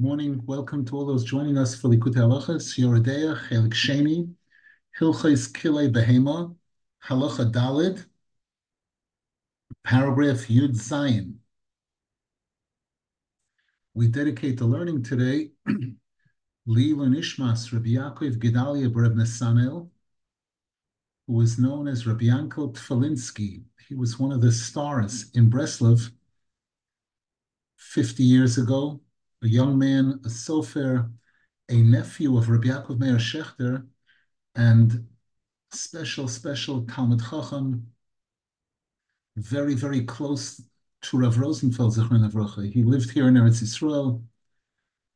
morning. Welcome to all those joining us for Likutei Halachas, Yoreh Deah, Chelik Sheni, Hilchais Kile Behema, Halacha Dalid, paragraph Yud Zayin. We dedicate the learning today, Leilun Ishmas, Rabbi Yaakov Gedalia Bereb Nesanel, who was known as Rabbi Yankel Tfalinsky. He was one of the stars in Breslov 50 years ago a young man, a sofer, a nephew of Rabbi Yaakov Meir Shechter, and special, special Talmud Chacham, very, very close to Rav Rosenfeld, Zechron Avrocha. He lived here in Eretz Yisrael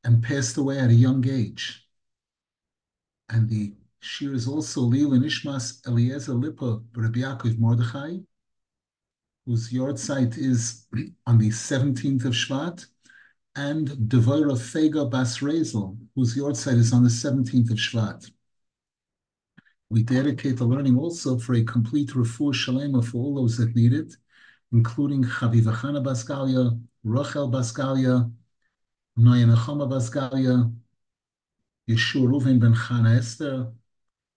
and passed away at a young age. And the shir is also Lil and Ishmas Eliezer Lipa, Rabbi Yaakov Mordechai, whose yard site is on the 17th of Shvat, and Devora Fega Bas Rezel, whose yahrzeit is on the 17th of Shvat. We dedicate the learning also for a complete refuah shalema for all those that need it, including Chavivachana Baskalia, Rachel Baskalia, Noyanachama Baskalia, Yeshua Ruven ben Chana Esther,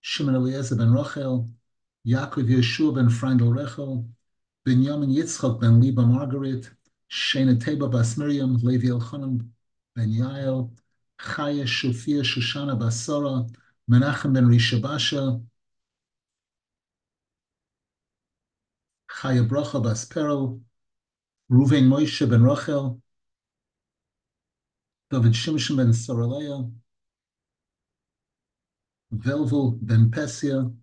Shimon Eliezer ben Rachel, Yaakov Yeshua ben Freindel Rechel, Benjamin Yitzchak ben Liba Margaret, Shena Teba Bas Miriam, Levi Elchanan Ben Yael, Chaya Shufia Shoshana Basara, Menachem Ben Rishabasha, Chaya Bracha Bas Perel, Ruven Moshe Ben Rachel, David Shimshon Ben Soraleya, Velvel Ben Pesia,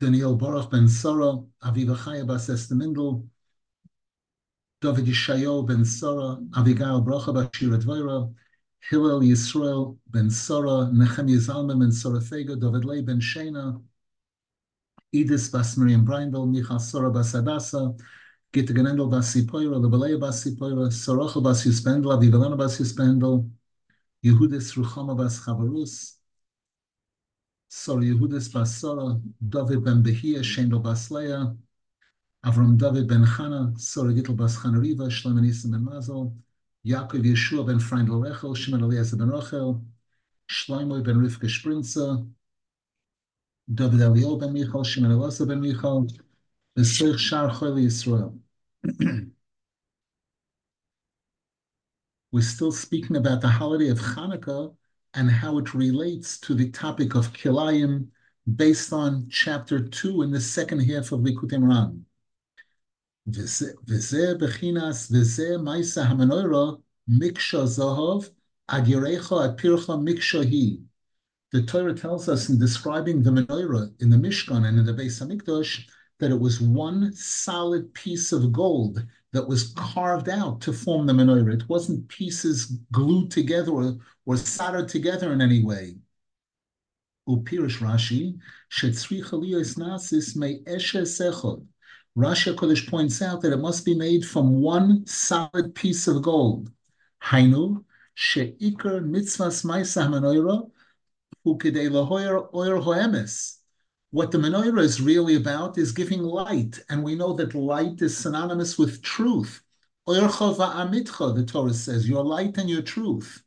Daniel Baruch Ben Sara, Aviva Chaya Bas Estemindel, David Yishayo ben Sara, Avigail Bracha Bashir Advaira, Hillel Yisrael ben Sara, Nehemiah Zalman ben Sara Fega, David Lei ben Shena, Edith Bas Miriam Breinville, Michal Sara Bas Adasa, Gitta Genendel Bas Sipoira, Lebelea Bas Sipoira, Sorocha Bas Yuspendel, Avivelana Bas Yuspendel, Yehudis Ruchama Bas Chavarus, Sora Yehudis Bas Sara, David ben Behia, Shendel Bas Leah, Avram David ben Chana, Sora Gittel bas Chana Riva, Shlomo Nisim ben Mazel, Yaakov Yeshua ben Freindel Rechel, Shimon Eliezer ben Rachel, Shlomo ben Rivka Sprinza, David Elio ben Michal, Shimon Eliezer ben Michal, Besoich Shar Choyle Yisrael. We're still speaking about the holiday of Hanukkah and how it relates to the topic of Kilayim based on chapter 2 in the second half of Likutei Moharan. וזה בחינס, וזה מייסה המנוירה, מקשה זהב, ad yerecha ad pircha mikshahi. The Torah tells us in describing the menorah in the Mishkan and in the Beis Hamikdash that it was one solid piece of gold that was carved out to form the menorah. It wasn't pieces glued together or, or soldered together in any way. Upirish Rashi, shetzricha liyos nasis me eshe sechod. Rashi Kodesh points out that it must be made from one solid piece of gold. Hainu, she'ikar mitzvahs ma'isa menorah, ukidei lahoyer oyer hoemes. What the menorah is really about is giving light, and we know that light is synonymous with truth. Oyercha va'amitcha, the Torah says, your light and your truth.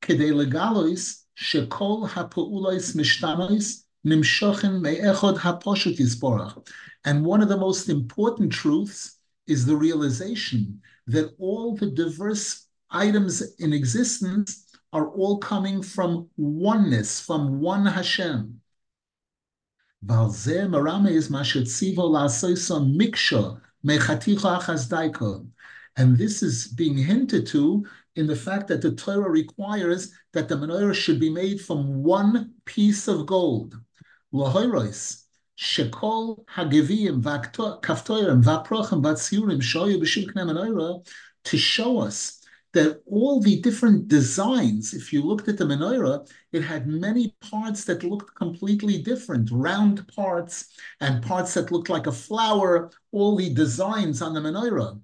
Kidei legalois, shekol ha'pu'ulois mishtanois, me'echod ha'poshut yisborach. And one of the most important truths is the realization that all the diverse items in existence are all coming from oneness, from one Hashem. And this is being hinted to in the fact that the Torah requires that the menorah should be made from one piece of gold. Shekol Hagivim Kaftorim Vaprochim Vatsiurim Shoyu B'Shim Menorah to show us that all the different designs, if you looked at the menorah, it had many parts that looked completely different, round parts and parts that looked like a flower, all the designs on the menorah.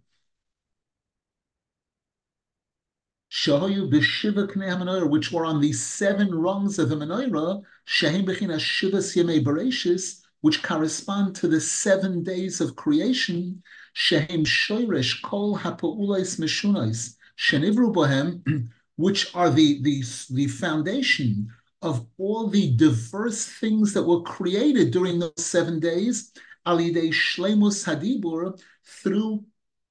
Shahoyu b'shiva knei which were on the seven rungs of the menorah, shehim b'china shivas yemei bereshis, which correspond to the seven days of creation, shehem shoyresh kol ha'pa'ulais meshunais, shenivru bohem which are the, the, the foundation of all the diverse things that were created during those seven days, alidei shlemus hadibur, through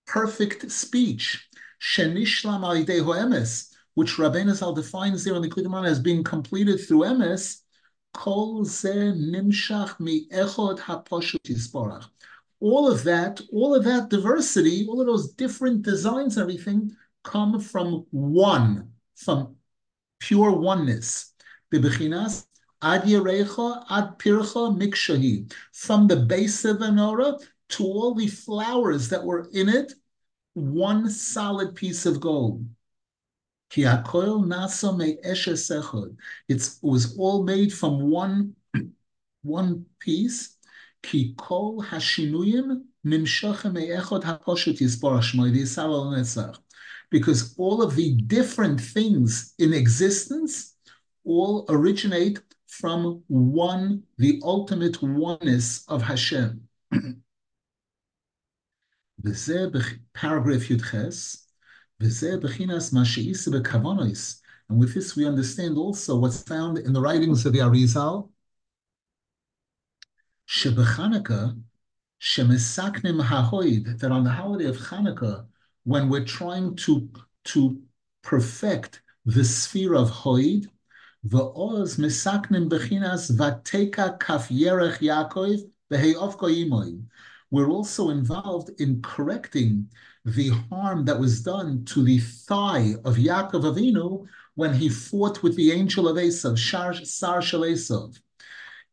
perfect speech, shenishlam alidei hoemes, which Rabbeinu Zal defines there in the Kudaman as being completed through emes, kol ze nimshach mi echod. All of that, all of that diversity, all of those different designs, everything come from one, from pure oneness. Bibechinas ad yerecha ad pircha mikshahi. From the base of the menorah to all the flowers that were in it, one solid piece of gold. Me It was all made from one, one piece. Ki kol because all of the different things in existence all originate from one, the ultimate oneness of Hashem. paragraph Yudches, and with this we understand also what's found in the writings of the Arizal, that on the holiday of Hanukkah, when we're trying to, to perfect the sphere of Hoid, V'oz misaknim bechinas vateka kaf yerech Yaakov v'heyovko We're also involved in correcting the harm that was done to the thigh of Yaakov Avinu when he fought with the angel of Esav, Shar, Sar Shel Esav.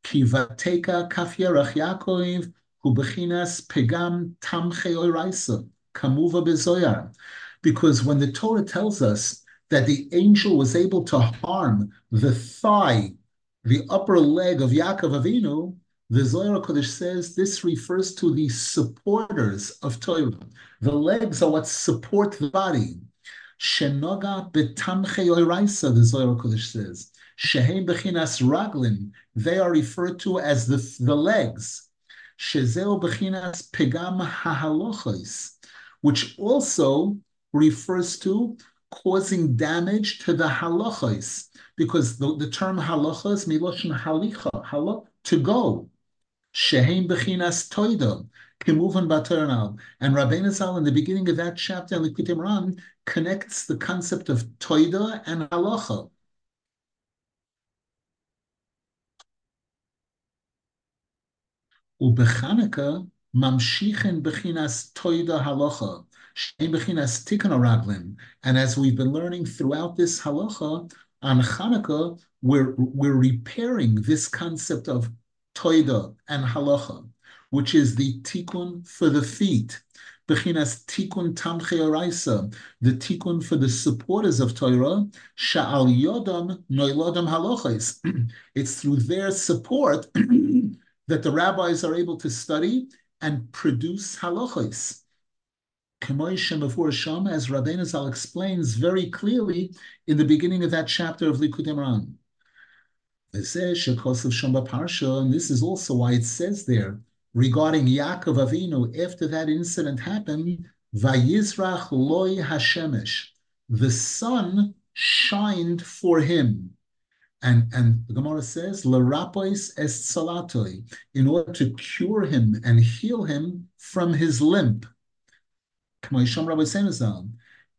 Ki vateka kaf Yaakov hu bechinas pegam tamche oiraisa kamuva bezoyar. Because when the Torah tells us that the angel was able to harm the thigh, the upper leg of Yaakov Avinu, the Zohar Kodesh says this refers to the supporters of Torah. The legs are what support the body. Shenoga betamche oiraisa, the Zohar Kodesh says. Shehem bechinas raglin, they are referred to as the, the legs. Shezeo bechinas pegam hahalochos, which also refers to causing damage to the halachos, because the, the term halachos miloshin halicha, halach, to go. Shehem bechinas toida, kimuvan baternal. And Rabbeinu Zal, in the beginning of that chapter in Likutei Moharan, connects the concept of toida and halacha. Ubechanukah mamshichen bechinas toida halacha. And as we've been learning throughout this halacha, on Hanukkah, we're, we're repairing this concept of toida and halacha, which is the tikkun for the feet. Bechinas tikkun tamche oraisa, the tikkun for the supporters of Torah, sha'al yodam noilodam halachas. It's through their support that the rabbis are able to study and produce halachas as Rabbeinu Zal explains very clearly in the beginning of that chapter of Likutei Moharan. And this is also why it says there regarding Yaakov Avinu, after that incident happened, Vayizrach loy the sun shined for him. And, and the Gemara says, Larapois est salatoi, in order to cure him and heal him from his limp.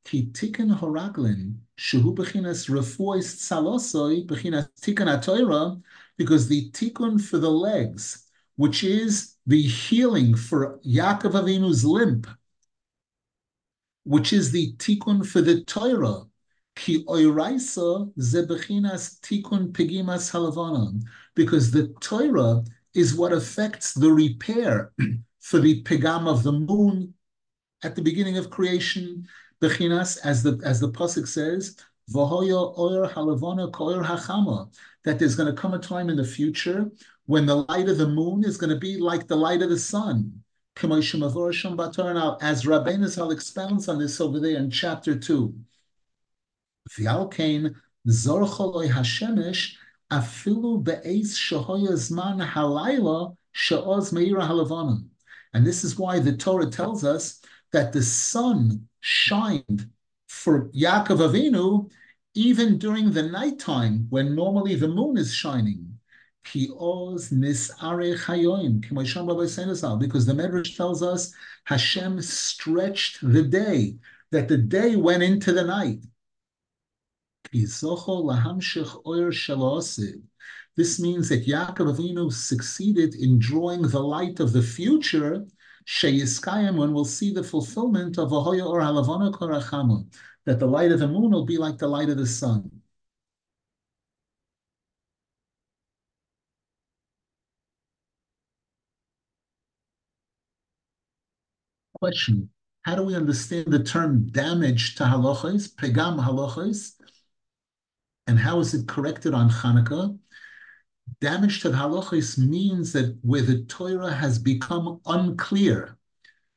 Tikkun horaglin, shehu bechinas refuois salosoi, bechinas tikkun atoira, because the tikkun for the legs, which is the healing for Yaakov Avinu's limp, which is the tikkun for the Torah, ki oiraisa zebechinas tikkun pegimas halavanon, because the Torah is what affects the repair for the pegam of the moon, at the beginning of creation, Bechinas, as the as the pasuk says, Vahoya oyer halavana koyer hachama, that there's going to come a time in the future when the light of the moon is going to be like the light of the sun. As Rabbeinu Zal expounds on this over there in chapter 2. V'alkein zorcholoi hashemesh afilu be'ez shahoya zman halayla sha'oz meira halavana. And this is why the Torah tells us that the sun shined for Yaakov Avinu even during the nighttime when normally the moon is shining. Because the Medrash tells us Hashem stretched the day, that the day went into the night. This means that Yaakov Avinu succeeded in drawing the light of the future, When we'll see the fulfillment of Ahoya or Halavana Korachamu, that the light of the moon will be like the light of the sun. Question How do we understand the term damage to halachos, pegam halachos, and how is it corrected on Hanukkah? Damage to the halachos means that where the Torah has become unclear,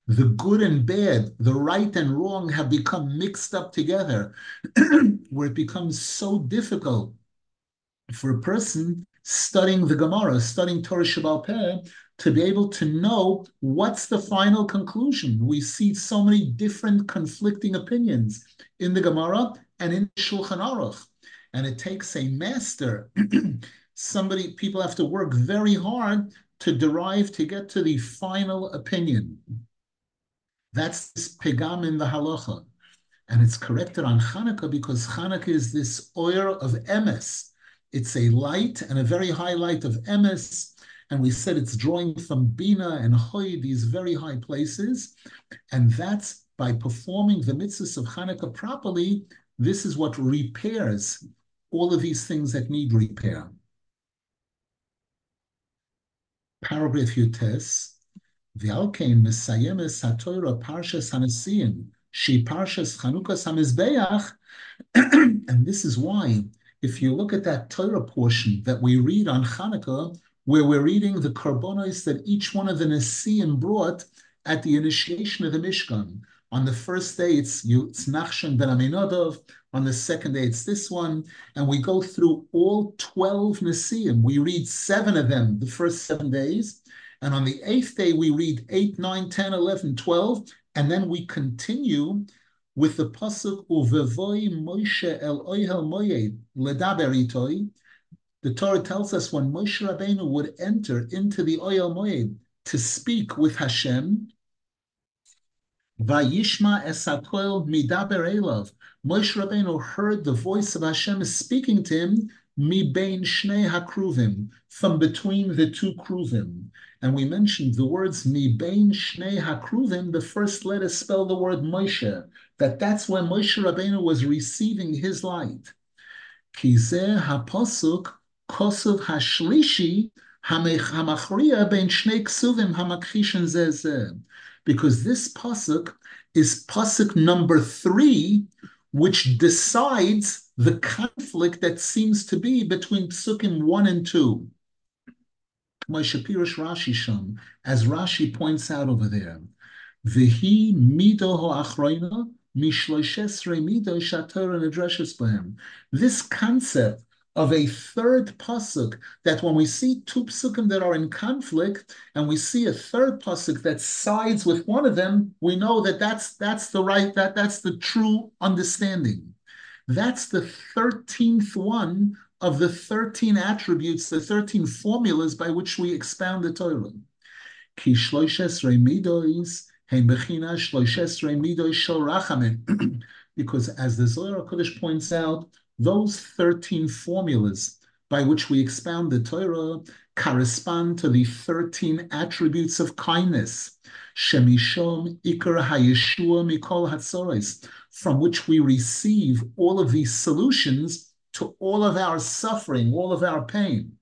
the good and bad, the right and wrong have become mixed up together, where it becomes so difficult for a person studying the Gemara, studying Torah Shabbal Peh, to be able to know what's the final conclusion. We see so many different conflicting opinions in the Gemara and in Shulchan Aruch. And it takes a master, somebody, people have to work very hard to derive, to get to the final opinion. That's this pegam in the halacha. And it's corrected on Hanukkah because Hanukkah is this oil of emes. It's a light and a very high light of emes. And we said it's drawing from Bina and Hoy, these very high places. And that's by performing the mitzvahs of Hanukkah properly, this is what repairs all of these things that need repair. Paragraph Yutes. V'alkein mesayemes haTorah parshas hanesiim she parshas Chanukas hamizbeach, and this is why, if you look at that Torah portion that we read on Hanukkah, where we're reading the karbonos that each one of the Nesiim brought at the initiation of the Mishkan. On the first day, it's, you, it's Nachshon ben Aminadov. On the second day, it's this one. And we go through all 12 Nesiim. We read seven of them the first seven days. And on the eighth day, we read 8, 9, 10, 11, 12, and then we continue with the pasuk uvevoi Moshe el oihel moyed ledaber itoi. The Torah tells us when Moshe Rabbeinu would enter into the oil moed to speak with Hashem, Vayishma Esakol midaber elov. Moshe Rabbeinu heard the voice of Hashem speaking to him mi bein shnei hakruvim, from between the two kruvim. And we mentioned the words mi bein shnei hakruvim, the first letter spell the word Moshe, that that's when Moshe Rabbeinu was receiving his light. Kizeh haposuk kosuv hashlishi hamachriya ben shnei ksuvim hamakhishin zeh Because this pasuk is pasuk number three, which decides the conflict that seems to be between Psukim 1 and 2. Rashi Sham, as Rashi points out over there, Vihi mido ho'achroina mishloishesre mido shator nedreshes bahem. This concept of a third pasuk that when we see two psukim that are in conflict and we see a third pasuk that sides with one of them, we know that that's that's the right that that's the true understanding. That's the 13th one of the 13 attributes, the 13 formulas by which we expound the Torah. Ki. Because as the Zohar Kodesh points out, those 13 formulas by which we expound the Torah correspond to the 13 attributes of kindness. Shemishom ikar hayeshua mikol hatzores, from which we receive all of these solutions to all of our suffering, all of our pain.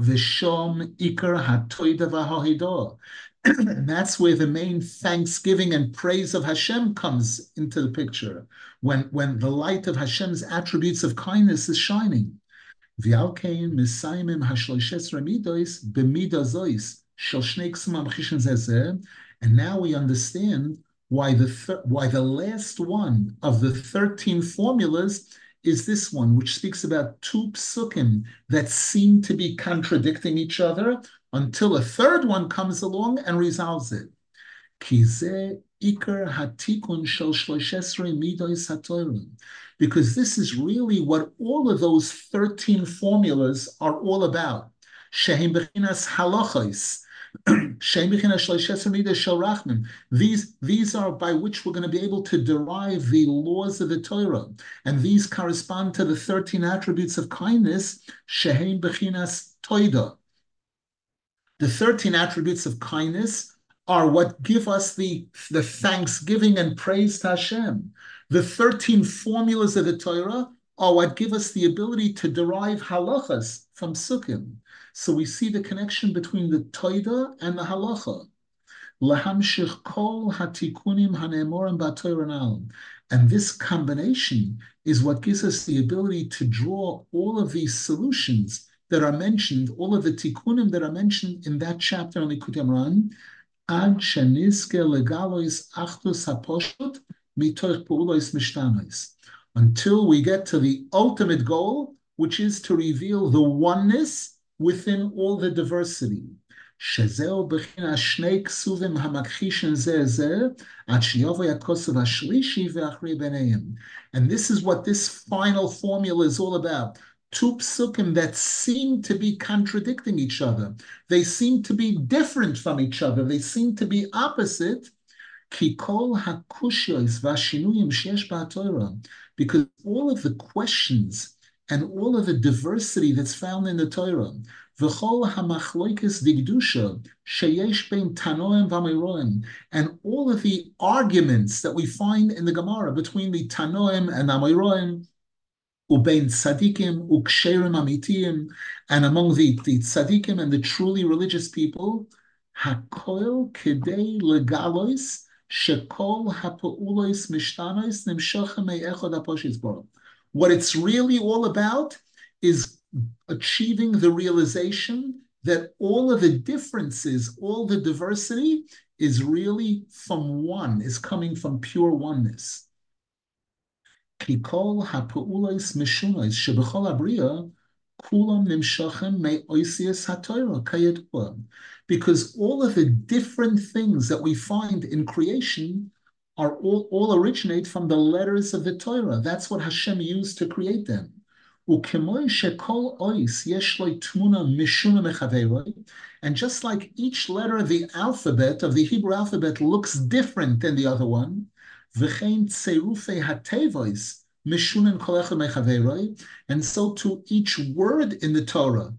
Vishom ikar hatoida v'hahidah. And that's where the main thanksgiving and praise of Hashem comes into the picture, when, when the light of Hashem's attributes of kindness is shining. And now we understand why the why the last one of the 13 formulas is this one, which speaks about two psukim that seem to be contradicting each other until a third one comes along and resolves it. Because this is really what all of those 13 formulas are all about. These, these are by which we're going to be able to derive the laws of the Torah. And these correspond to the 13 attributes of kindness. The 13 attributes of kindness are what give us the, the thanksgiving and praise to Hashem. The 13 formulas of the Torah are what give us the ability to derive halachas from psukim. So we see the connection between the Toida and the halacha. And this combination is what gives us the ability to draw all of these solutions that are mentioned, all of the tikkunim that are mentioned in that chapter on Likutei Moharan, ad sheniske legalois achtus haposhot mitoich pulois mishtanois. Until we get to the ultimate goal, which is to reveal the oneness within all the diversity. שזהו בחינה שני Suvim המכחישים זה זה, עד שיובא הכוסב השלישי And this is what this final formula is all about two psukim that seem to be contradicting each other. They seem to be different from each other. They seem to be opposite. Because all of the questions and all of the diversity that's found in the Torah, and all of the arguments that we find in the Gemara between the tanoim and amiroim, ubein tzadikim uksherim amitiyim, and among the, the tzadikim and the truly religious people, hakoil kidei legalois shekol hapaulois mishtanois. What it's really all about is achieving the realization that all of the differences, all the diversity is really from one, is coming from pure oneness. Because all of the different things that we find in creation are all, all originate from the letters of the Torah. That's what Hashem used to create them. And just like each letter of the alphabet, of the Hebrew alphabet, looks different than the other one, and so too each word in the Torah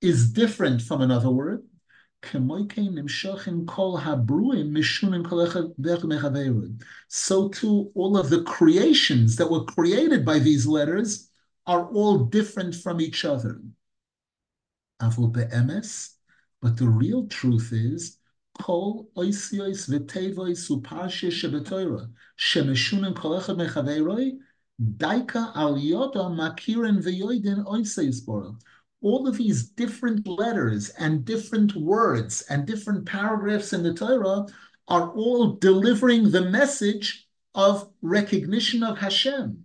is different from another word. So too, all of the creations that were created by these letters are all different from each other. But the real truth is, kol oisios v'tevois uparshe shebetoira shemeshunim kol echad mechaveiroi daika al yoda makiren v'yoidin oiseis bora all of these different letters and different words and different paragraphs in the Torah are all delivering the message of recognition of Hashem.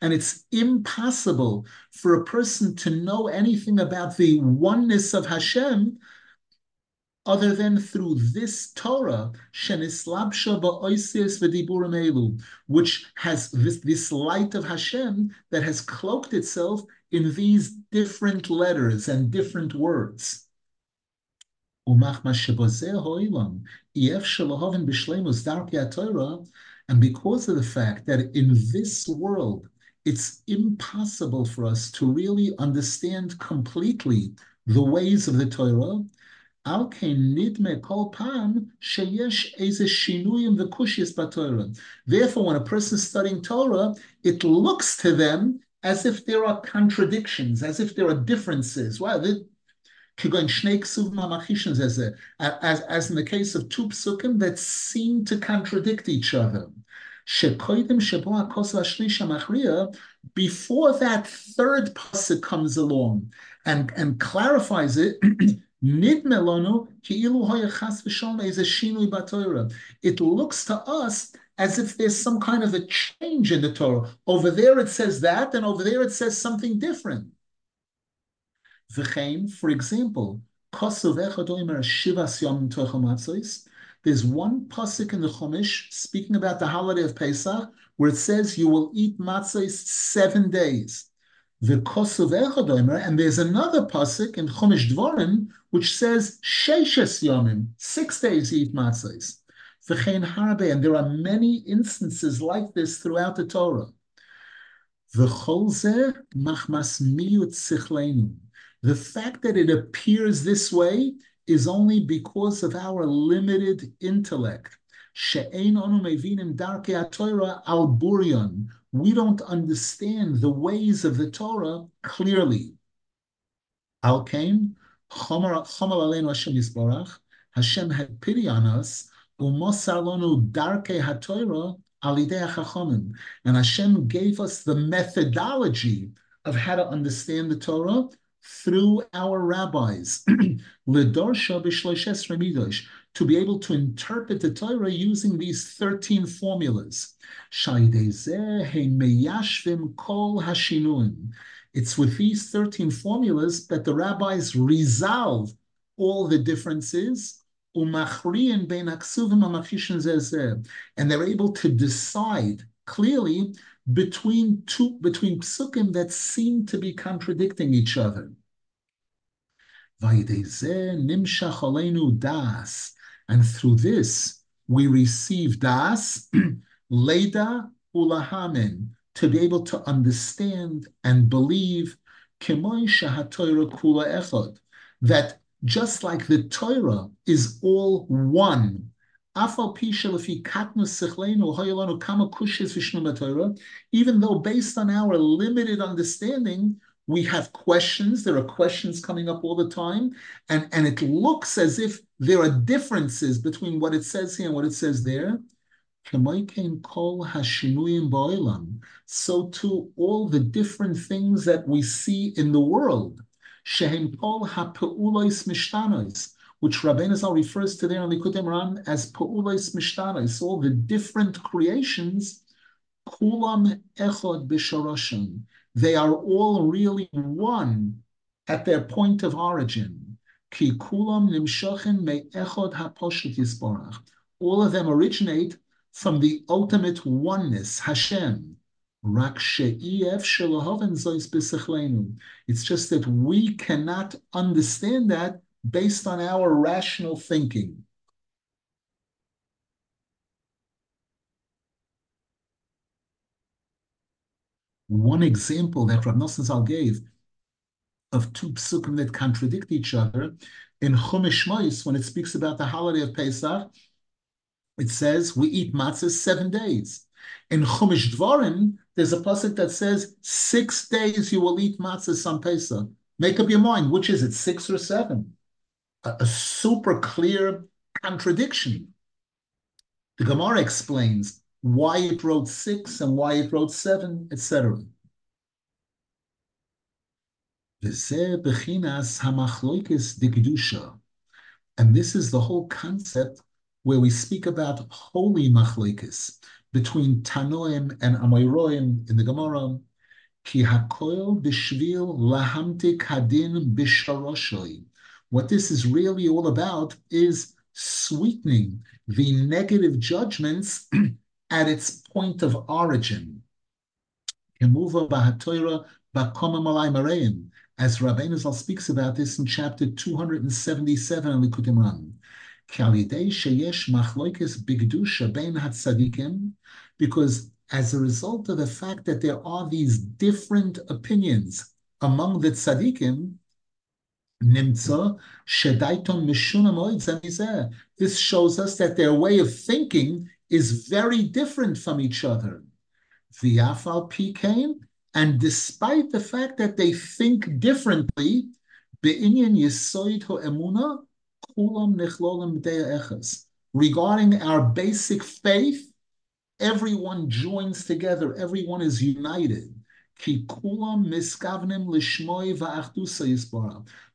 And it's impossible for a person to know anything about the oneness of Hashem other than through this Torah, which has this, this light of Hashem that has cloaked itself in these different letters and different words. And because of the fact that in this world, it's impossible for us to really understand completely the ways of the Torah, Therefore, when a person is studying Torah, it looks to them as if there are contradictions, as if there are differences. Wow, as, as in the case of two psukim that seem to contradict each other. before that third pasuk comes along and, and clarifies it, it looks to us as if there's some kind of a change in the Torah. Over there it says that, and over there it says something different. For example, there's one pasuk in the Chumash speaking about the holiday of Pesach where it says you will eat matzahs seven days. The and there's another pasuk in Chumash Dvorim which says sheishes yomim, six days eat matzahs. V'chein and there are many instances like this throughout the Torah. V'chol machmas miyut. The fact that it appears this way is only because of our limited intellect. We don't understand the ways of the Torah clearly. Hashem had pity on us, and Hashem gave us the methodology of how to understand the Torah through our rabbis, to be able to interpret the Torah using these 13 formulas. It's with these 13 formulas that the rabbis resolve all the differences. And they're able to decide clearly between two between psukim that seem to be contradicting each other. das, And through this, we receive das, leda ulahamen, to be able to understand and believe that just like the Torah is all one, even though based on our limited understanding, we have questions, there are questions coming up all the time, and, and it looks as if there are differences between what it says here and what it says there. So too, all the different things that we see in the world, which Rabbeinu Zal refers to there in Likutei Moharan as Pa'ulos Mishtanos, all the different creations, Kulam Echod B'Shoroshim. They are all really one at their point of origin. Ki Kulam Nimshochen Me Echod HaPoshut Yisborach. All of them originate from the ultimate oneness, Hashem. It's just that we cannot understand that based on our rational thinking. One example that Rav Nosson Zal gave of two psukim that contradict each other in Chumash Mois, when it speaks about the holiday of Pesach, it says we eat matzah seven days. In Chumash Dvorim, there's a pasuk that says six days you will eat matzah on Pesach. Make up your mind, which is it, six or seven? A, a super clear contradiction. The Gemara explains why it wrote six and why it wrote seven, etc. And this is the whole concept where we speak about holy machlokes between Tanoim and Amoiroim in the Gemara. Ki hakoil b'shvil lahamtik hadin b'sharoshoi. What this is really all about is sweetening the negative judgments at its point of origin. As Rabbeinu Zal speaks about this in chapter 277 in Likutei Moharan. Because as a result of the fact that there are these different opinions among the tzaddikim, this shows us that their way of thinking is very different from each other. The aphalki came, and despite the fact that they think differently, regarding our basic faith, everyone joins together, everyone is united.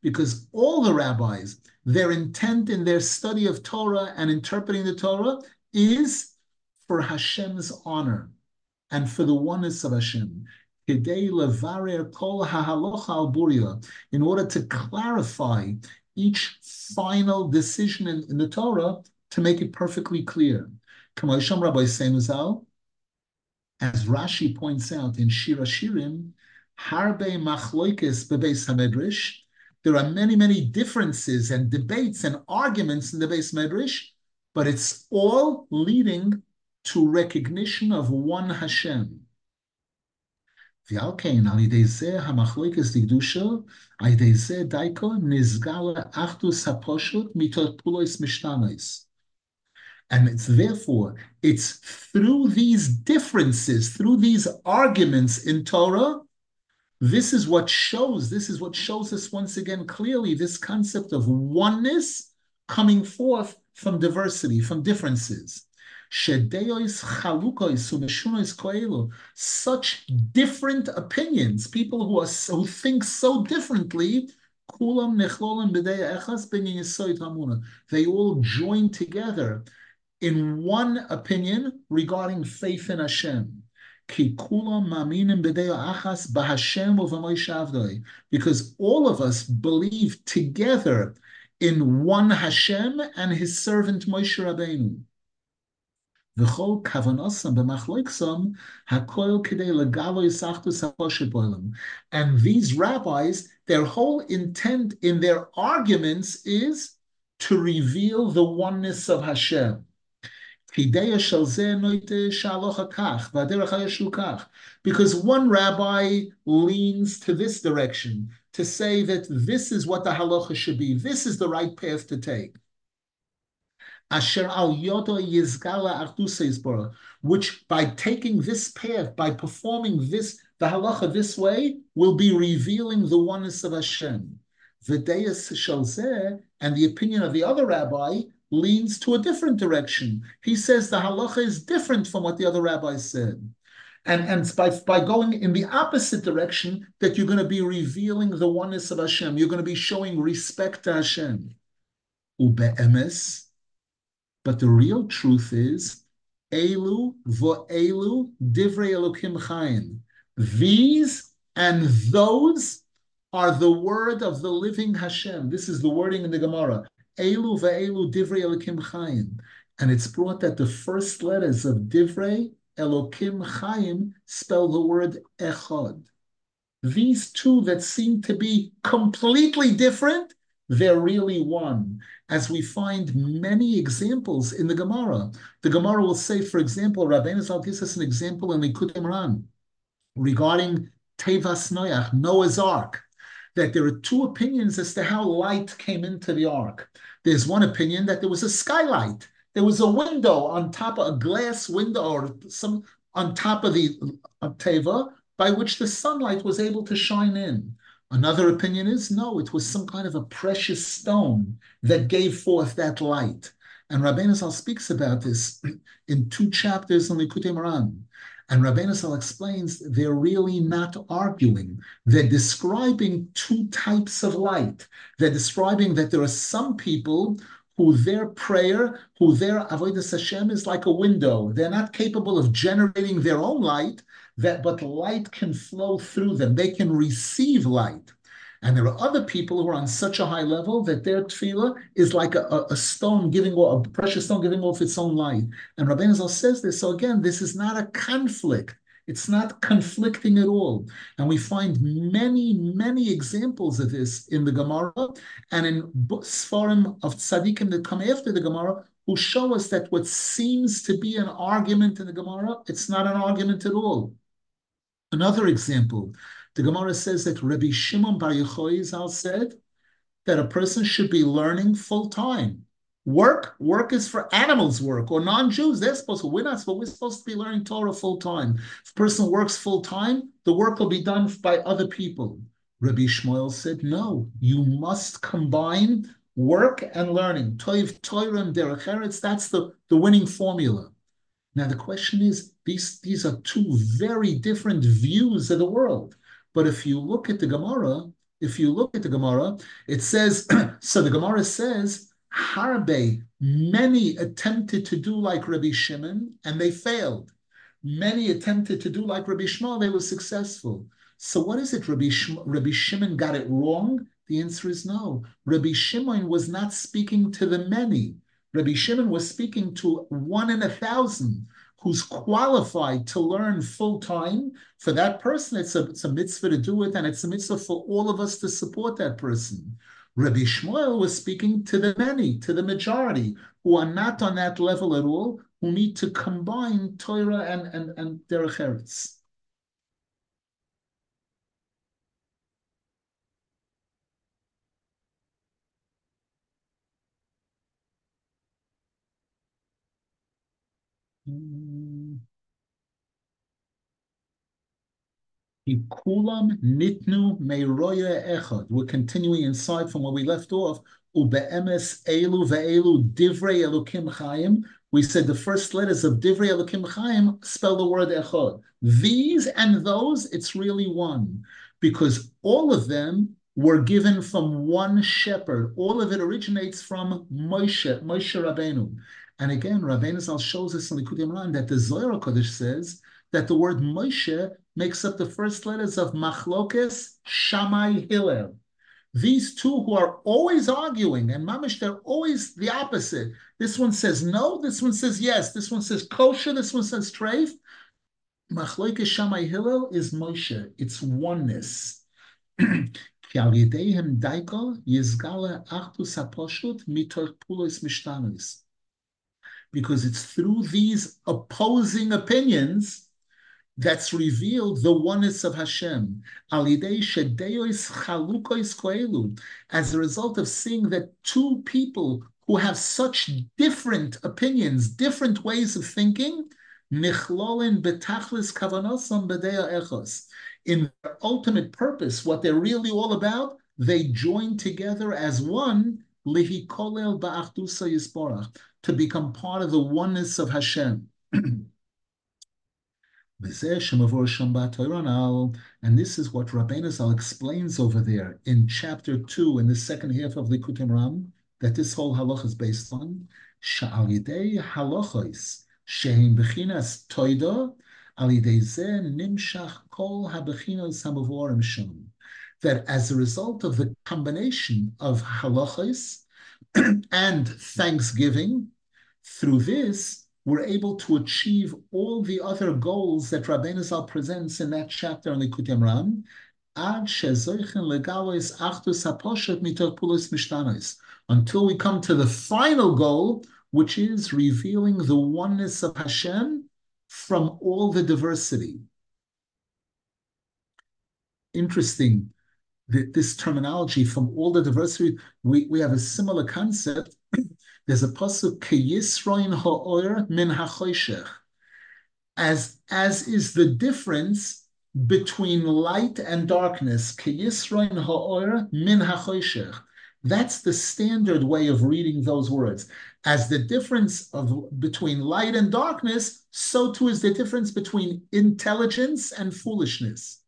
Because all the rabbis, their intent in their study of Torah and interpreting the Torah is for Hashem's honor and for the oneness of Hashem. In order to clarify each final decision in, in the Torah to make it perfectly clear. Rabbi as Rashi points out in Shira Shirim, Harbe Machloikis Bebeis Hamedrish, there are many, many differences and debates and arguments in the Beis Medrash, but it's all leading to recognition of one Hashem. ועל כן, על ידי זה המחלוקת לקדושה, על ידי זה דייקו נסגר לאחדוס הפושוט מתות פולוס משתנוס. and it's therefore, it's through these differences, through these arguments in Torah, this is what shows, this is what shows us once again clearly this concept of oneness coming forth from diversity, from differences. Such different opinions, people who are who think so differently, they all join together in one opinion regarding faith in Hashem. Because all of us believe together in one Hashem and His servant Moshe Rabbeinu. And these rabbis, their whole intent in their arguments is to reveal the oneness of Hashem. Because one rabbi leans to this direction to say that this is what the halacha should be, this is the right path to take. Which by taking this path, by performing this, the halacha this way, will be revealing the oneness of Hashem. And the opinion of the other rabbi leans to a different direction. He says the halacha is different from what the other rabbis said. And, and by, by going in the opposite direction, that you're going to be revealing the oneness of Hashem. You're going to be showing respect to Hashem. Ube'emes. But the real truth is, Elu vo'elu divrei elokim chayim. These and those are the word of the living Hashem. This is the wording in the Gemara. Elu ve'elu divrei Elokim Chaim. And it's brought that the first letters of divrei Elokim chayim spell the word echad. These two that seem to be completely different, they're really one. As we find many examples in the Gemara. The Gemara will say, for example, Rabbeinu Zal gives us an example in Likutei Moharan regarding Tevas Noach, Noah's Ark that there are two opinions as to how light came into the ark. There's one opinion that there was a skylight. There was a window on top of a glass window or some on top of the uh, of teva by which the sunlight was able to shine in. Another opinion is no, it was some kind of a precious stone that gave forth that light. And Rabbeinu Zal speaks about this in two chapters in Likutei Moharan. And Rabbeinu Zal explains they're really not arguing. They're describing two types of light. They're describing that there are some people who their prayer, who their avodas Hashem is like a window. They're not capable of generating their own light, that but light can flow through them. They can receive light. And there are other people who are on such a high level that their tefillah is like a, a stone giving off, a precious stone giving off its own light. And Rabbi Zal says this. So again, this is not a conflict. It's not conflicting at all. And we find many, many examples of this in the Gemara and in Sfarim of tzaddikim that come after the Gemara who show us that what seems to be an argument in the Gemara, it's not an argument at all. Another example, the Gemara says that Rabbi Shimon Bar Yochai said that a person should be learning full time. Work, work is for animals' work or non-Jews. They're supposed to. We're not supposed. We're supposed to be learning Torah full time. If a person works full time, the work will be done by other people. Rabbi Shmuel said, no, you must combine work and learning. Toiv Toirim Derech. That's the, the winning formula. Now the question is, these, these are two very different views of the world. But if you look at the Gemara, if you look at the Gemara, it says, so the Gemara says, Harbe, many attempted to do like Rabbi Shimon and they failed. Many attempted to do like Rabbi Yishmael, they were successful. So what is it? Rabbi, Rabbi Shimon got it wrong? The answer is no. Rabbi Shimon was not speaking to the many. Rabbi Shimon was speaking to one in a thousand who's qualified to learn full time. For that person, it's a, it's a mitzvah to do it, and it's a mitzvah for all of us to support that person. Rabbi Yishmael was speaking to the many, to the majority, who are not on that level at all, who need to combine Torah and, and, and Derech Eretz. Nitnu echad. We're continuing inside from where we left off. Ubeemes elu ve'elu divrei elukim chayim. We said the first letters of divrei elukim chayim spell the word echad. These and those, it's really one, because all of them were given from one shepherd. All of it originates from Moshe, Moshe Rabbeinu. And again, Rabbeinu Zal shows us in the Kudimran that the Zohar Kodesh says that the word Moshe makes up the first letters of Machlokes, Shammai, Hillel. These two who are always arguing, and Mamish, they're always the opposite. This one says no, this one says yes, this one says kosher, this one says treif. Machlokes, Shammai, Hillel is Moshe. It's oneness. Because it's through these opposing opinions that's revealed the oneness of Hashem. As a result of seeing that two people who have such different opinions, different ways of thinking, in their ultimate purpose, what they're really all about, they join together as one to become part of the oneness of Hashem. And this is what Rabbeinu Zal explains over there in chapter 2, in the second half of Likutei Moharan, that this whole halacha is based on. Nimshach kol. That as a result of the combination of halachos and thanksgiving, through this, we're able to achieve all the other goals that Rabbeinu Zal presents in that chapter on Likutei Moharan, until we come to the final goal, which is revealing the oneness of Hashem from all the diversity. Interesting that this terminology from all the diversity, we, we have a similar concept there's a pasuk keyisroin ha'or min ha'choshech, as as is the difference between light and darkness. Min. That's the standard way of reading those words. As the difference of between light and darkness, so too is the difference between intelligence and foolishness.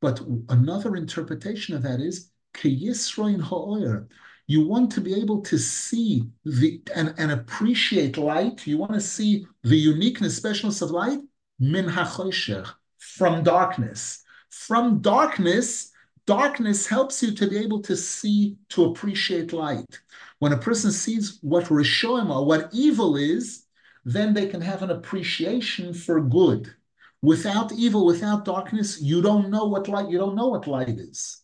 But another interpretation of that is ha'or you want to be able to see the and, and appreciate light. You want to see the uniqueness, specialness of light, min hachoshech, from darkness. From darkness, darkness helps you to be able to see, to appreciate light. When a person sees what Rishoim or what evil is, then they can have an appreciation for good. Without evil, without darkness, you don't know what light, you don't know what light is.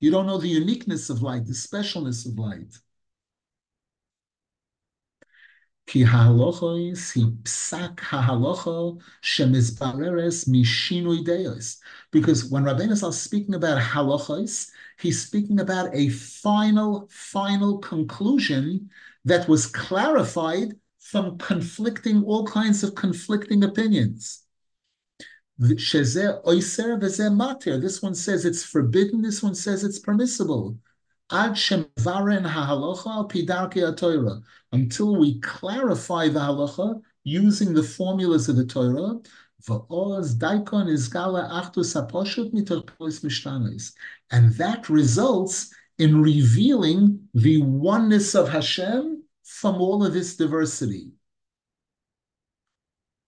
You don't know the uniqueness of light, the specialness of light. Because when Rabbeinu is speaking about halachos, he's speaking about a final, final conclusion that was clarified from conflicting, all kinds of conflicting opinions. This one says it's forbidden, this one says it's permissible. Until we clarify the halacha using the formulas of the Torah. And that results in revealing the oneness of Hashem from all of this diversity.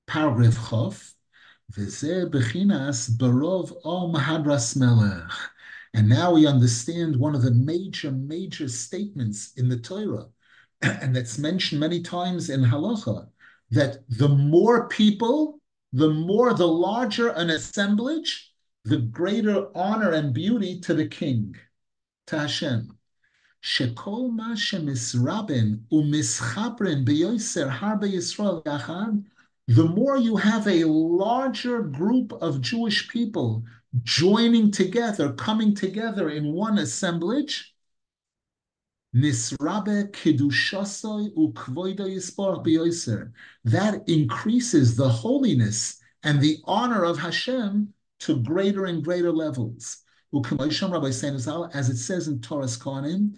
Paragraph Chof, And now we understand one of the major, major statements in the Torah, and that's mentioned many times in Halacha, that the more people, the more, the larger an assemblage, the greater honor and beauty to the king, to Hashem. Shekol ma shemisraben umischabren beyoser harbe Yisrael yachad, the more you have a larger group of Jewish people joining together, coming together in one assemblage, That increases the holiness and the honor of Hashem to greater and greater levels. As it says in Toras Kohanim,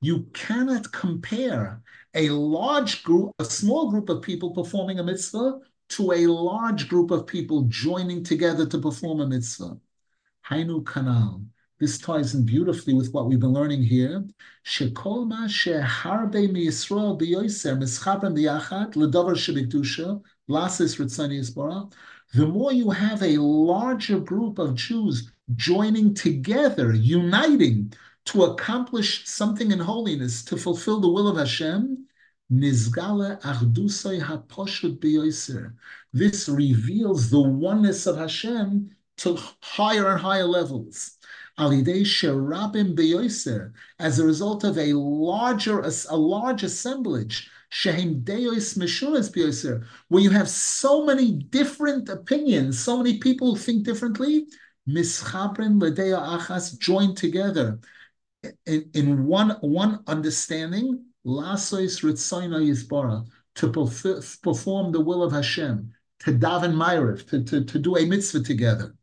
you cannot compare a large group, a small group of people performing a mitzvah to a large group of people joining together to perform a mitzvah. Hainu kanal. This ties in beautifully with what we've been learning here. Shekol ma sheharbe mi Yisrael biyoser mischabram biyachat ledavar shebikdusha lasis ritzani. The more you have a larger group of Jews joining together, uniting to accomplish something in holiness, to fulfill the will of Hashem, Nizgala. This reveals the oneness of Hashem to higher and higher levels. As a result of a larger, a large assemblage, where you have so many different opinions, so many people who think differently, joined together in, in one one understanding. Lasois ritzayna yisbara to perform the will of Hashem, to daven ma'ariv, to, to, to do a mitzvah together,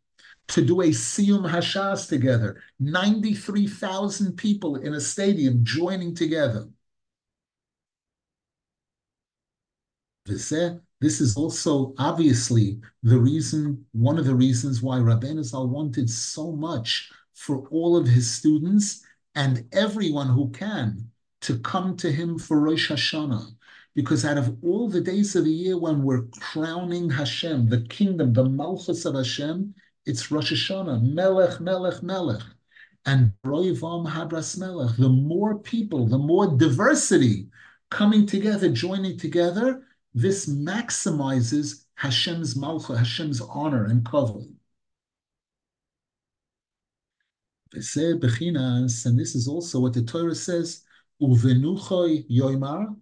to do a siyum hashas together. Ninety-three thousand people in a stadium joining together. This eh, is also obviously the reason, one of the reasons why Rabbeinu Zal wanted so much for all of his students and everyone who can to come to him for Rosh Hashanah. Because out of all the days of the year when we're crowning Hashem, the kingdom, the Malchus of Hashem, it's Rosh Hashanah, Melech, Melech, Melech. And Roivam Hadras Melech, the more people, the more diversity coming together, joining together, this maximizes Hashem's malchus, Hashem's honor and kavod. And this is also what the Torah says, Uvenuchoy yoimar,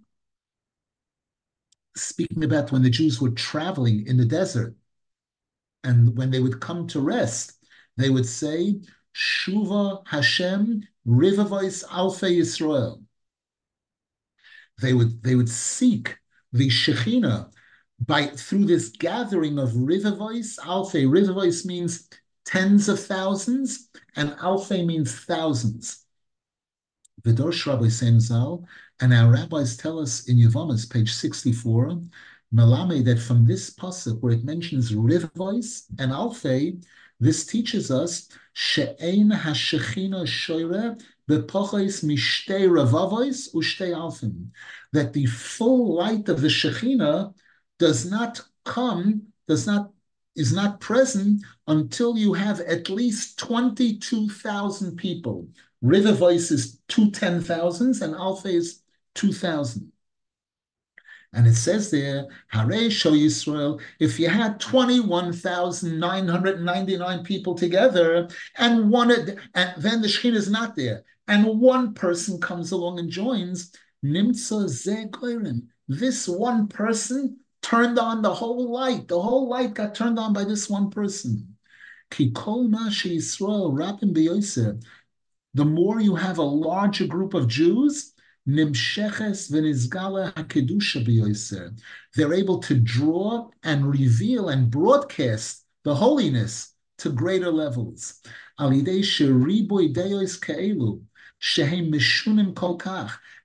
speaking about when the Jews were traveling in the desert, and when they would come to rest, they would say, Shuva Hashem Rivavois Alfe Yisrael. They would they would seek the Shekhinah by through this gathering of rivavois. Alfe, river voice means tens of thousands, and Alfe means thousands. Vidosh Rabbi Senzal, and our rabbis tell us in Yavamas, page 64, Malame, that from this pasuk where it mentions rivavois and Alfe, this teaches us she'ein hashechina shoire bepochais mishtei ravavois ushtei alfim that the full light of the Shekhinah does not come, does not is not present until you have at least 22,000 people. Rivavois is two ten thousands and Alfe is 2,000. And it says there, Hare Show Yisrael, if you had 21,999 people together and one, and then the Shekhinah is not there, and one person comes along and joins, Nimtza Zegoirim. This one person turned on the whole light. The whole light got turned on by this one person. The more you have a larger group of Jews. They're able to draw and reveal and broadcast the holiness to greater levels.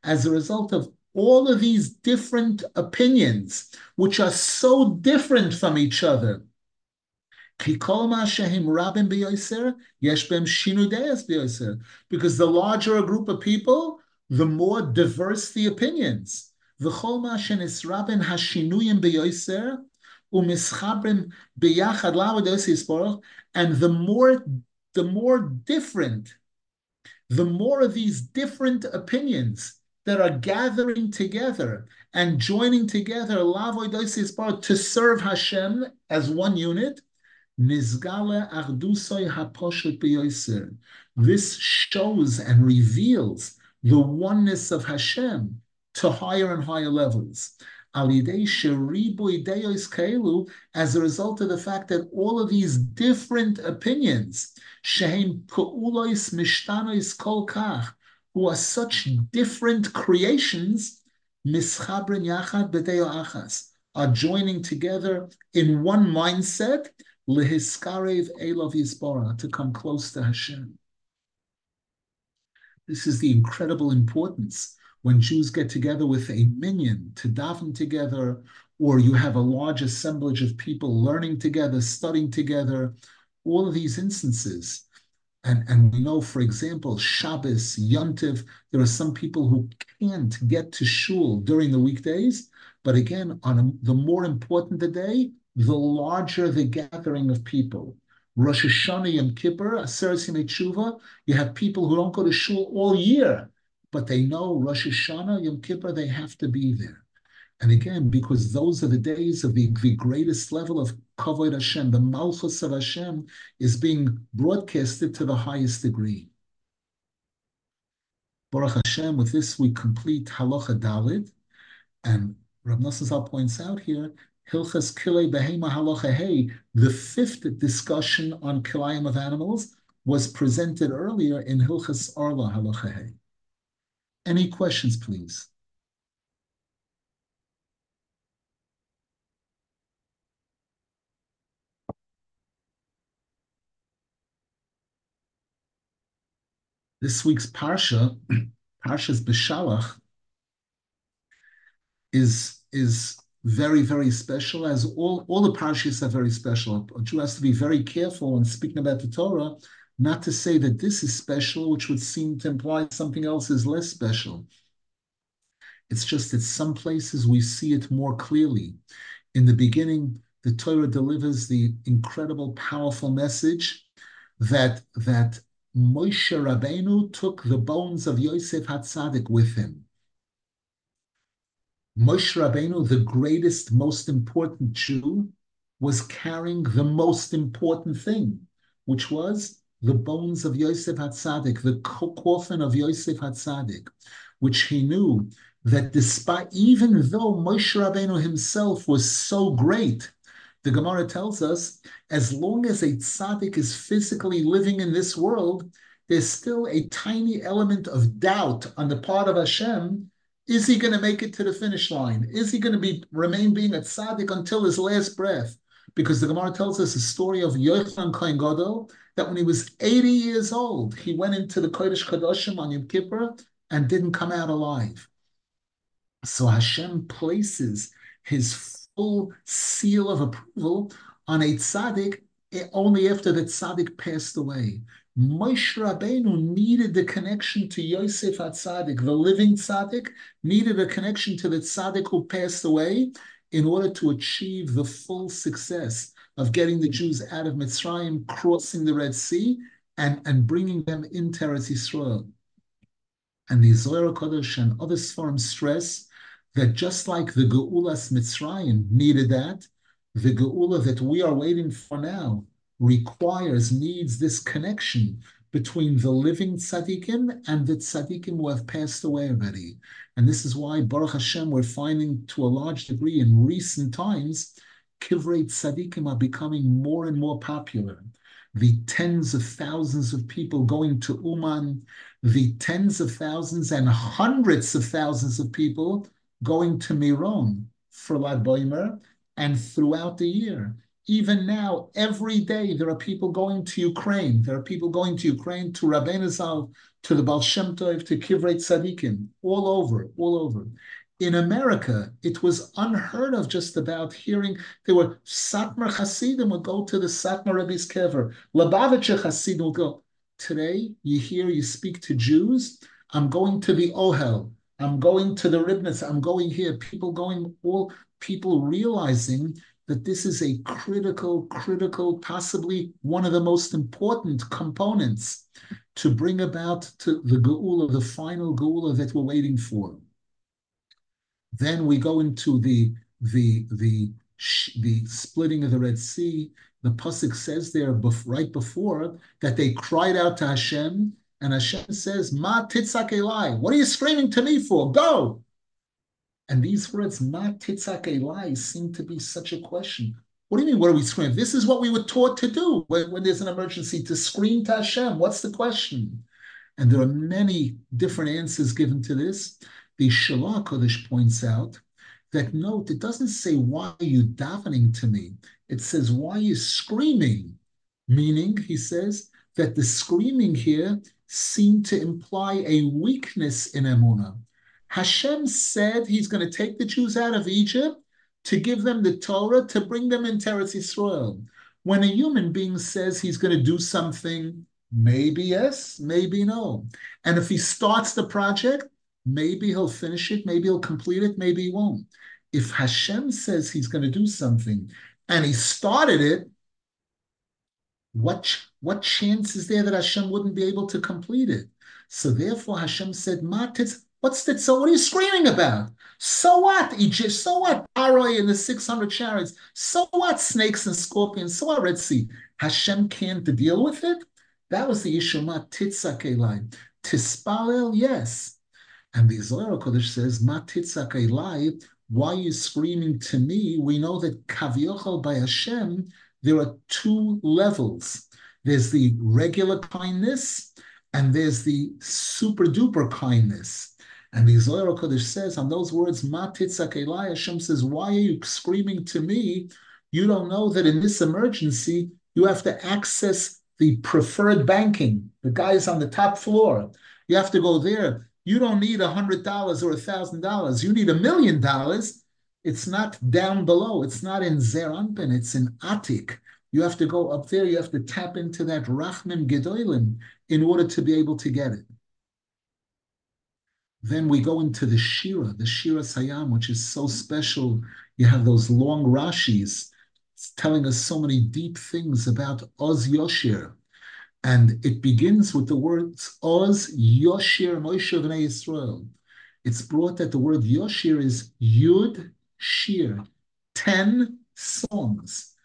As a result of all of these different opinions, which are so different from each other. Because the larger a group of people, the more diverse the opinions. And the more the more different, the more of these different opinions that are gathering together and joining together to serve Hashem as one unit. This shows and reveals the oneness of Hashem to higher and higher levels. As a result of the fact that all of these different opinions, who are such different creations, are joining together in one mindset, to come close to Hashem. This is the incredible importance when Jews get together with a minion to daven together, or you have a large assemblage of people learning together, studying together, all of these instances. And, and we know, for example, Shabbos, Yontif, there are some people who can't get to shul during the weekdays. But again, on a, the more important the day, the larger the gathering of people. Rosh Hashanah, Yom Kippur, Aseret Tshuva, you have people who don't go to shul all year, but they know Rosh Hashanah, Yom Kippur, they have to be there. And again, because those are the days of the, the greatest level of Kavod Hashem, the Malchus of Hashem is being broadcasted to the highest degree. Baruch Hashem, with this we complete Halacha Dalid, and Rav Nosson points out here Hilchas Kilei Behema Halacha Hey, the fifth discussion on kilayim of animals, was presented earlier in Hilchas Arla Halacha Hey. Any questions, please? This week's Parsha, Parsha's Beshalach, is, is very, very special, as all, all the parshas are very special. A Jew has to be very careful when speaking about the Torah, not to say that this is special, which would seem to imply something else is less special. It's just that some places we see it more clearly. In the beginning, the Torah delivers the incredible, powerful message that that Moshe Rabbeinu took the bones of Yosef Hatzadik with him. Moshe Rabbeinu, the greatest, most important Jew, was carrying the most important thing, which was the bones of Yosef Hatzadik, the coffin of Yosef Hatzadik, which he knew that despite, even though Moshe Rabbeinu himself was so great, the Gemara tells us, as long as a tzaddik is physically living in this world, there's still a tiny element of doubt on the part of Hashem is he going to make it to the finish line? Is he going to be remain being a tzaddik until his last breath? Because the Gemara tells us a story of Yochanan Kohen Gadol that when he was 80 years old, he went into the Kodesh Kadoshim on Yom Kippur and didn't come out alive. So Hashem places his full seal of approval on a tzaddik eh, only after the tzaddik passed away. Moshe Rabbeinu needed the connection to Yosef HaTzadik, the living tzaddik, needed a connection to the tzaddik who passed away in order to achieve the full success of getting the Jews out of Mitzrayim, crossing the Red Sea, and, and bringing them into Eretz Yisrael. And the Zohar Kodesh and other Sfarim stress that just like the Geulas Mitzrayim needed that, the Geula that we are waiting for now requires, needs this connection between the living tzaddikim and the tzaddikim who have passed away already. And this is why, Baruch Hashem, we're finding to a large degree in recent times, kivrei tzaddikim are becoming more and more popular. The tens of thousands of people going to Uman, the tens of thousands and hundreds of thousands of people going to Miron for Lag Boimer and throughout the year Even now, every day, there are people going to Ukraine. There are people going to Ukraine, to Rabbeinu Zal, to the Baal Shem Tov, to Kivrei Tzadikim, all over, all over. In America, it was unheard of just about hearing. There were Satmar Hasidim would go to the Satmar Rebbe's kever. Lubavitcher Hasidim would go. Today, you hear, you speak to Jews. I'm going to the Ohel. I'm going to the Ribnitz. I'm going here. People going, all people realizing that this is a critical, critical, possibly one of the most important components to bring about to the Geula, the final Geula that we're waiting for. Then we go into the the the the splitting of the Red Sea. The pasuk says there right before that they cried out to Hashem, and Hashem says, "Ma titzak elai." What are you screaming to me for? Go. And these words, "Ma titzak elai," seem to be such a question. What do you mean? What are we screaming? This is what we were taught to do when, when there's an emergency to scream to Hashem. What's the question? And there are many different answers given to this. The Shalah Kodesh points out that note, it doesn't say, Why are you davening to me? It says, Why are you screaming? Meaning, he says, that the screaming here seemed to imply a weakness in Emunah. Hashem said he's going to take the Jews out of Egypt to give them the Torah, to bring them into Eretz Yisrael. When a human being says he's going to do something, maybe yes, maybe no. And if he starts the project, maybe he'll finish it, maybe he'll complete it, maybe he won't. If Hashem says he's going to do something and he started it, what, what chance is there that Hashem wouldn't be able to complete it? So therefore Hashem said, Matis, what's that? So what are you screaming about? So what, Egypt? So what, Aroi and the 600 chariots? So what, snakes and scorpions? So what, Red Sea? Hashem can't deal with it? That was the issue, Ma titzak elai. Tispalel, yes. And the Zohar Kodesh says, Ma titzak elai, why are you screaming to me? We know that Kaviochel by Hashem, there are two levels. There's the regular kindness, and there's the super duper kindness. And the Zohar Kodesh says on those words, Ma titzak Hashem says, why are you screaming to me? You don't know that in this emergency, you have to access the preferred banking. The guys on the top floor. You have to go there. You don't need a hundred dollars or a thousand dollars. You need a million dollars. It's not down below. It's not in Zeir Anpin. It's in Atik. You have to go up there. You have to tap into that Rachmim Gedolim in order to be able to get it. Then we go into the Shira, the Shira Sayam, which is so special. You have those long Rashis telling us so many deep things about Oz Yoshir. And it begins with the words Oz Yoshir Moshe Bnei Yisrael. It's brought that the word Yoshir is Yud Shir, 10 songs,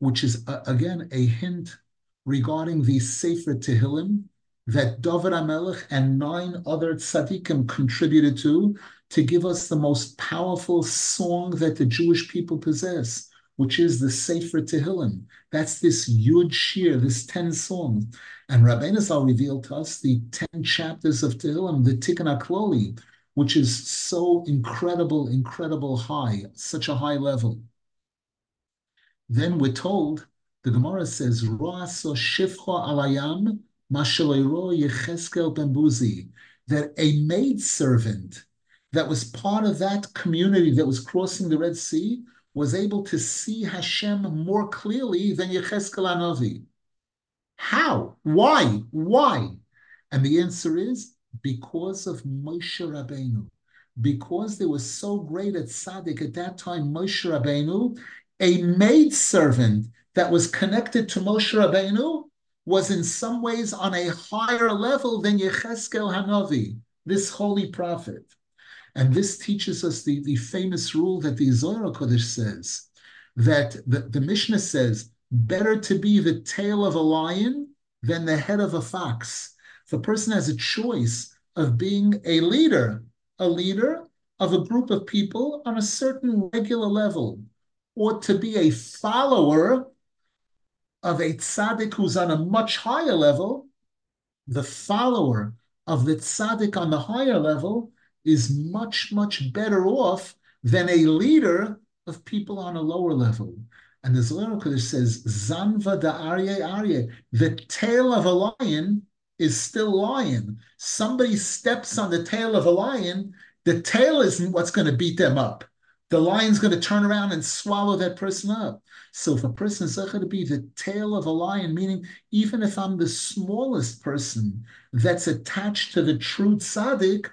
which is, uh, again, a hint regarding the Sefer Tehillim, that David HaMelech and nine other tzaddikim contributed to to give us the most powerful song that the Jewish people possess, which is the Sefer Tehillim. That's this Yud Shir, this 10 songs. And Rabbi Zal revealed to us the 10 chapters of Tehillim, the Tikkun HaKloli, which is so incredible, incredible high, such a high level. Then we're told, the Gemara says, Ro'aso shifcha alayam that a maid servant that was part of that community that was crossing the Red Sea was able to see Hashem more clearly than Yecheskel Anovi. How? Why? Why? And the answer is because of Moshe Rabbeinu. Because there was so great at Tzaddik at that time, Moshe Rabbeinu, a maid servant that was connected to Moshe Rabbeinu was in some ways on a higher level than Yecheskel Hanavi, this holy prophet. And this teaches us the, the famous rule that the Zohar Kodesh says, that the, the Mishnah says, better to be the tail of a lion than the head of a fox. A person has a choice of being a leader, a leader of a group of people on a certain regular level, or to be a follower of a tzaddik who's on a much higher level, the follower of the tzaddik on the higher level is much, much better off than a leader of people on a lower level. And the Zohar Kodesh says, Zanva da Arye Arye, the tail of a lion is still lion. Somebody steps on the tail of a lion, the tail isn't what's going to beat them up. The lion's going to turn around and swallow that person up. So if a person is going to be the tail of a lion, meaning even if I'm the smallest person that's attached to the true tzaddik,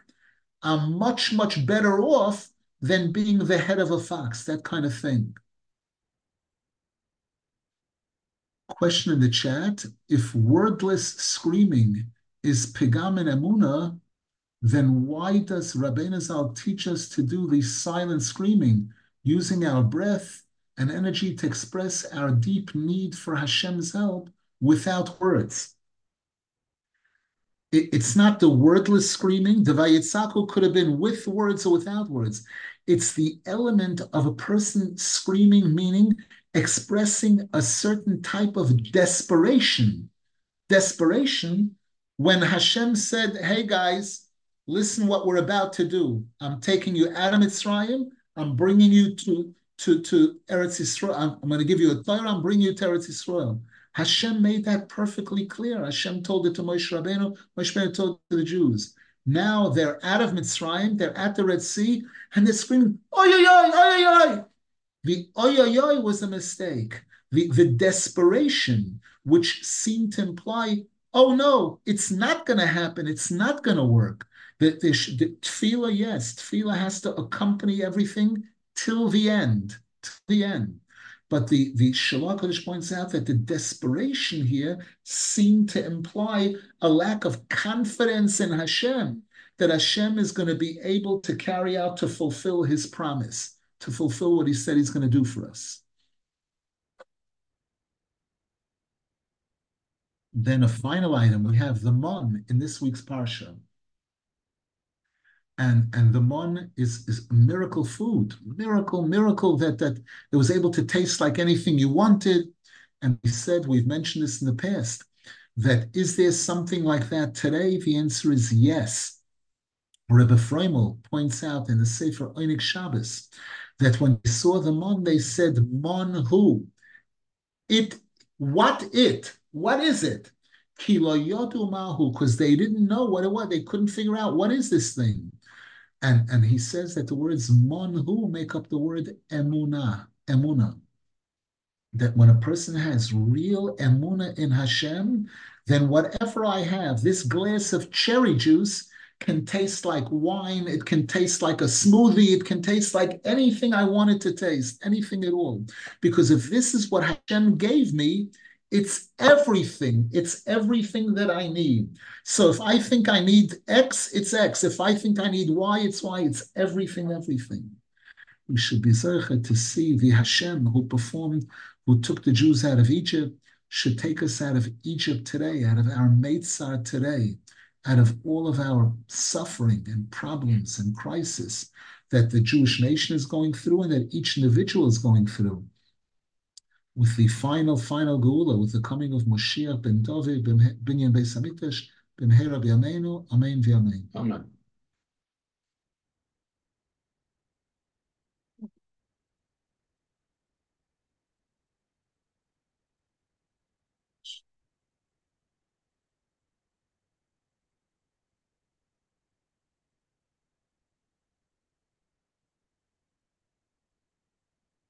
I'm much, much better off than being the head of a fox, that kind of thing. Question in the chat, if wordless screaming is pigam and emuna, then why does Rabbeinu Zal teach us to do the silent screaming, using our breath and energy to express our deep need for Hashem's help without words? It, it's not the wordless screaming. The Vayitzaku could have been with words or without words. It's the element of a person screaming, meaning expressing a certain type of desperation. Desperation when Hashem said, Hey guys, listen what we're about to do. I'm taking you out of Mitzrayim. I'm bringing you to, to, to Eretz Yisrael. I'm, I'm going to give you a Torah. I'm bringing you to Eretz Yisrael. Hashem made that perfectly clear. Hashem told it to Moshe Rabbeinu. Moshe Rabbeinu told it to the Jews. Now they're out of Mitzrayim. They're at the Red Sea, and they're screaming, "Oy oy oy oy oy!" The oy oy oy was a mistake. The the desperation, which seemed to imply, "Oh no, it's not going to happen. It's not going to work." The, the, the tefillah, yes, tefillah has to accompany everything till the end, till the end. But the, the Shalah Kodesh points out that the desperation here seemed to imply a lack of confidence in Hashem, that Hashem is going to be able to carry out, to fulfill his promise, to fulfill what he said he's going to do for us. Then a final item, we have the Mon in this week's Parsha and and the mon is is miracle food, miracle, miracle that that it was able to taste like anything you wanted. And we said we've mentioned this in the past that is there something like that today? The answer is yes. Rebbe Freimel points out in the Sefer Oinik Shabbos that when they saw the mon, they said, "Mon who? It what it? What is it?" Kiloyodu mahu?" Because they didn't know what it was. They couldn't figure out what is this thing. And, and he says that the words monhu make up the word emuna, emuna. That when a person has real emuna in Hashem, then whatever I have, this glass of cherry juice can taste like wine, it can taste like a smoothie, it can taste like anything I want it to taste, anything at all. Because if this is what Hashem gave me, it's everything. It's everything that I need. So if I think I need X, it's X. If I think I need Y, it's Y. It's everything, everything. We should be zeichet to see the Hashem who performed, who took the Jews out of Egypt, should take us out of Egypt today, out of our Meitzar today, out of all of our suffering and problems and crisis that the Jewish nation is going through and that each individual is going through with the final, final Geula, with the coming of Moshiach ben David, Binyan Beis Hamikdash, ben Hera Amen v'Amen. Amen.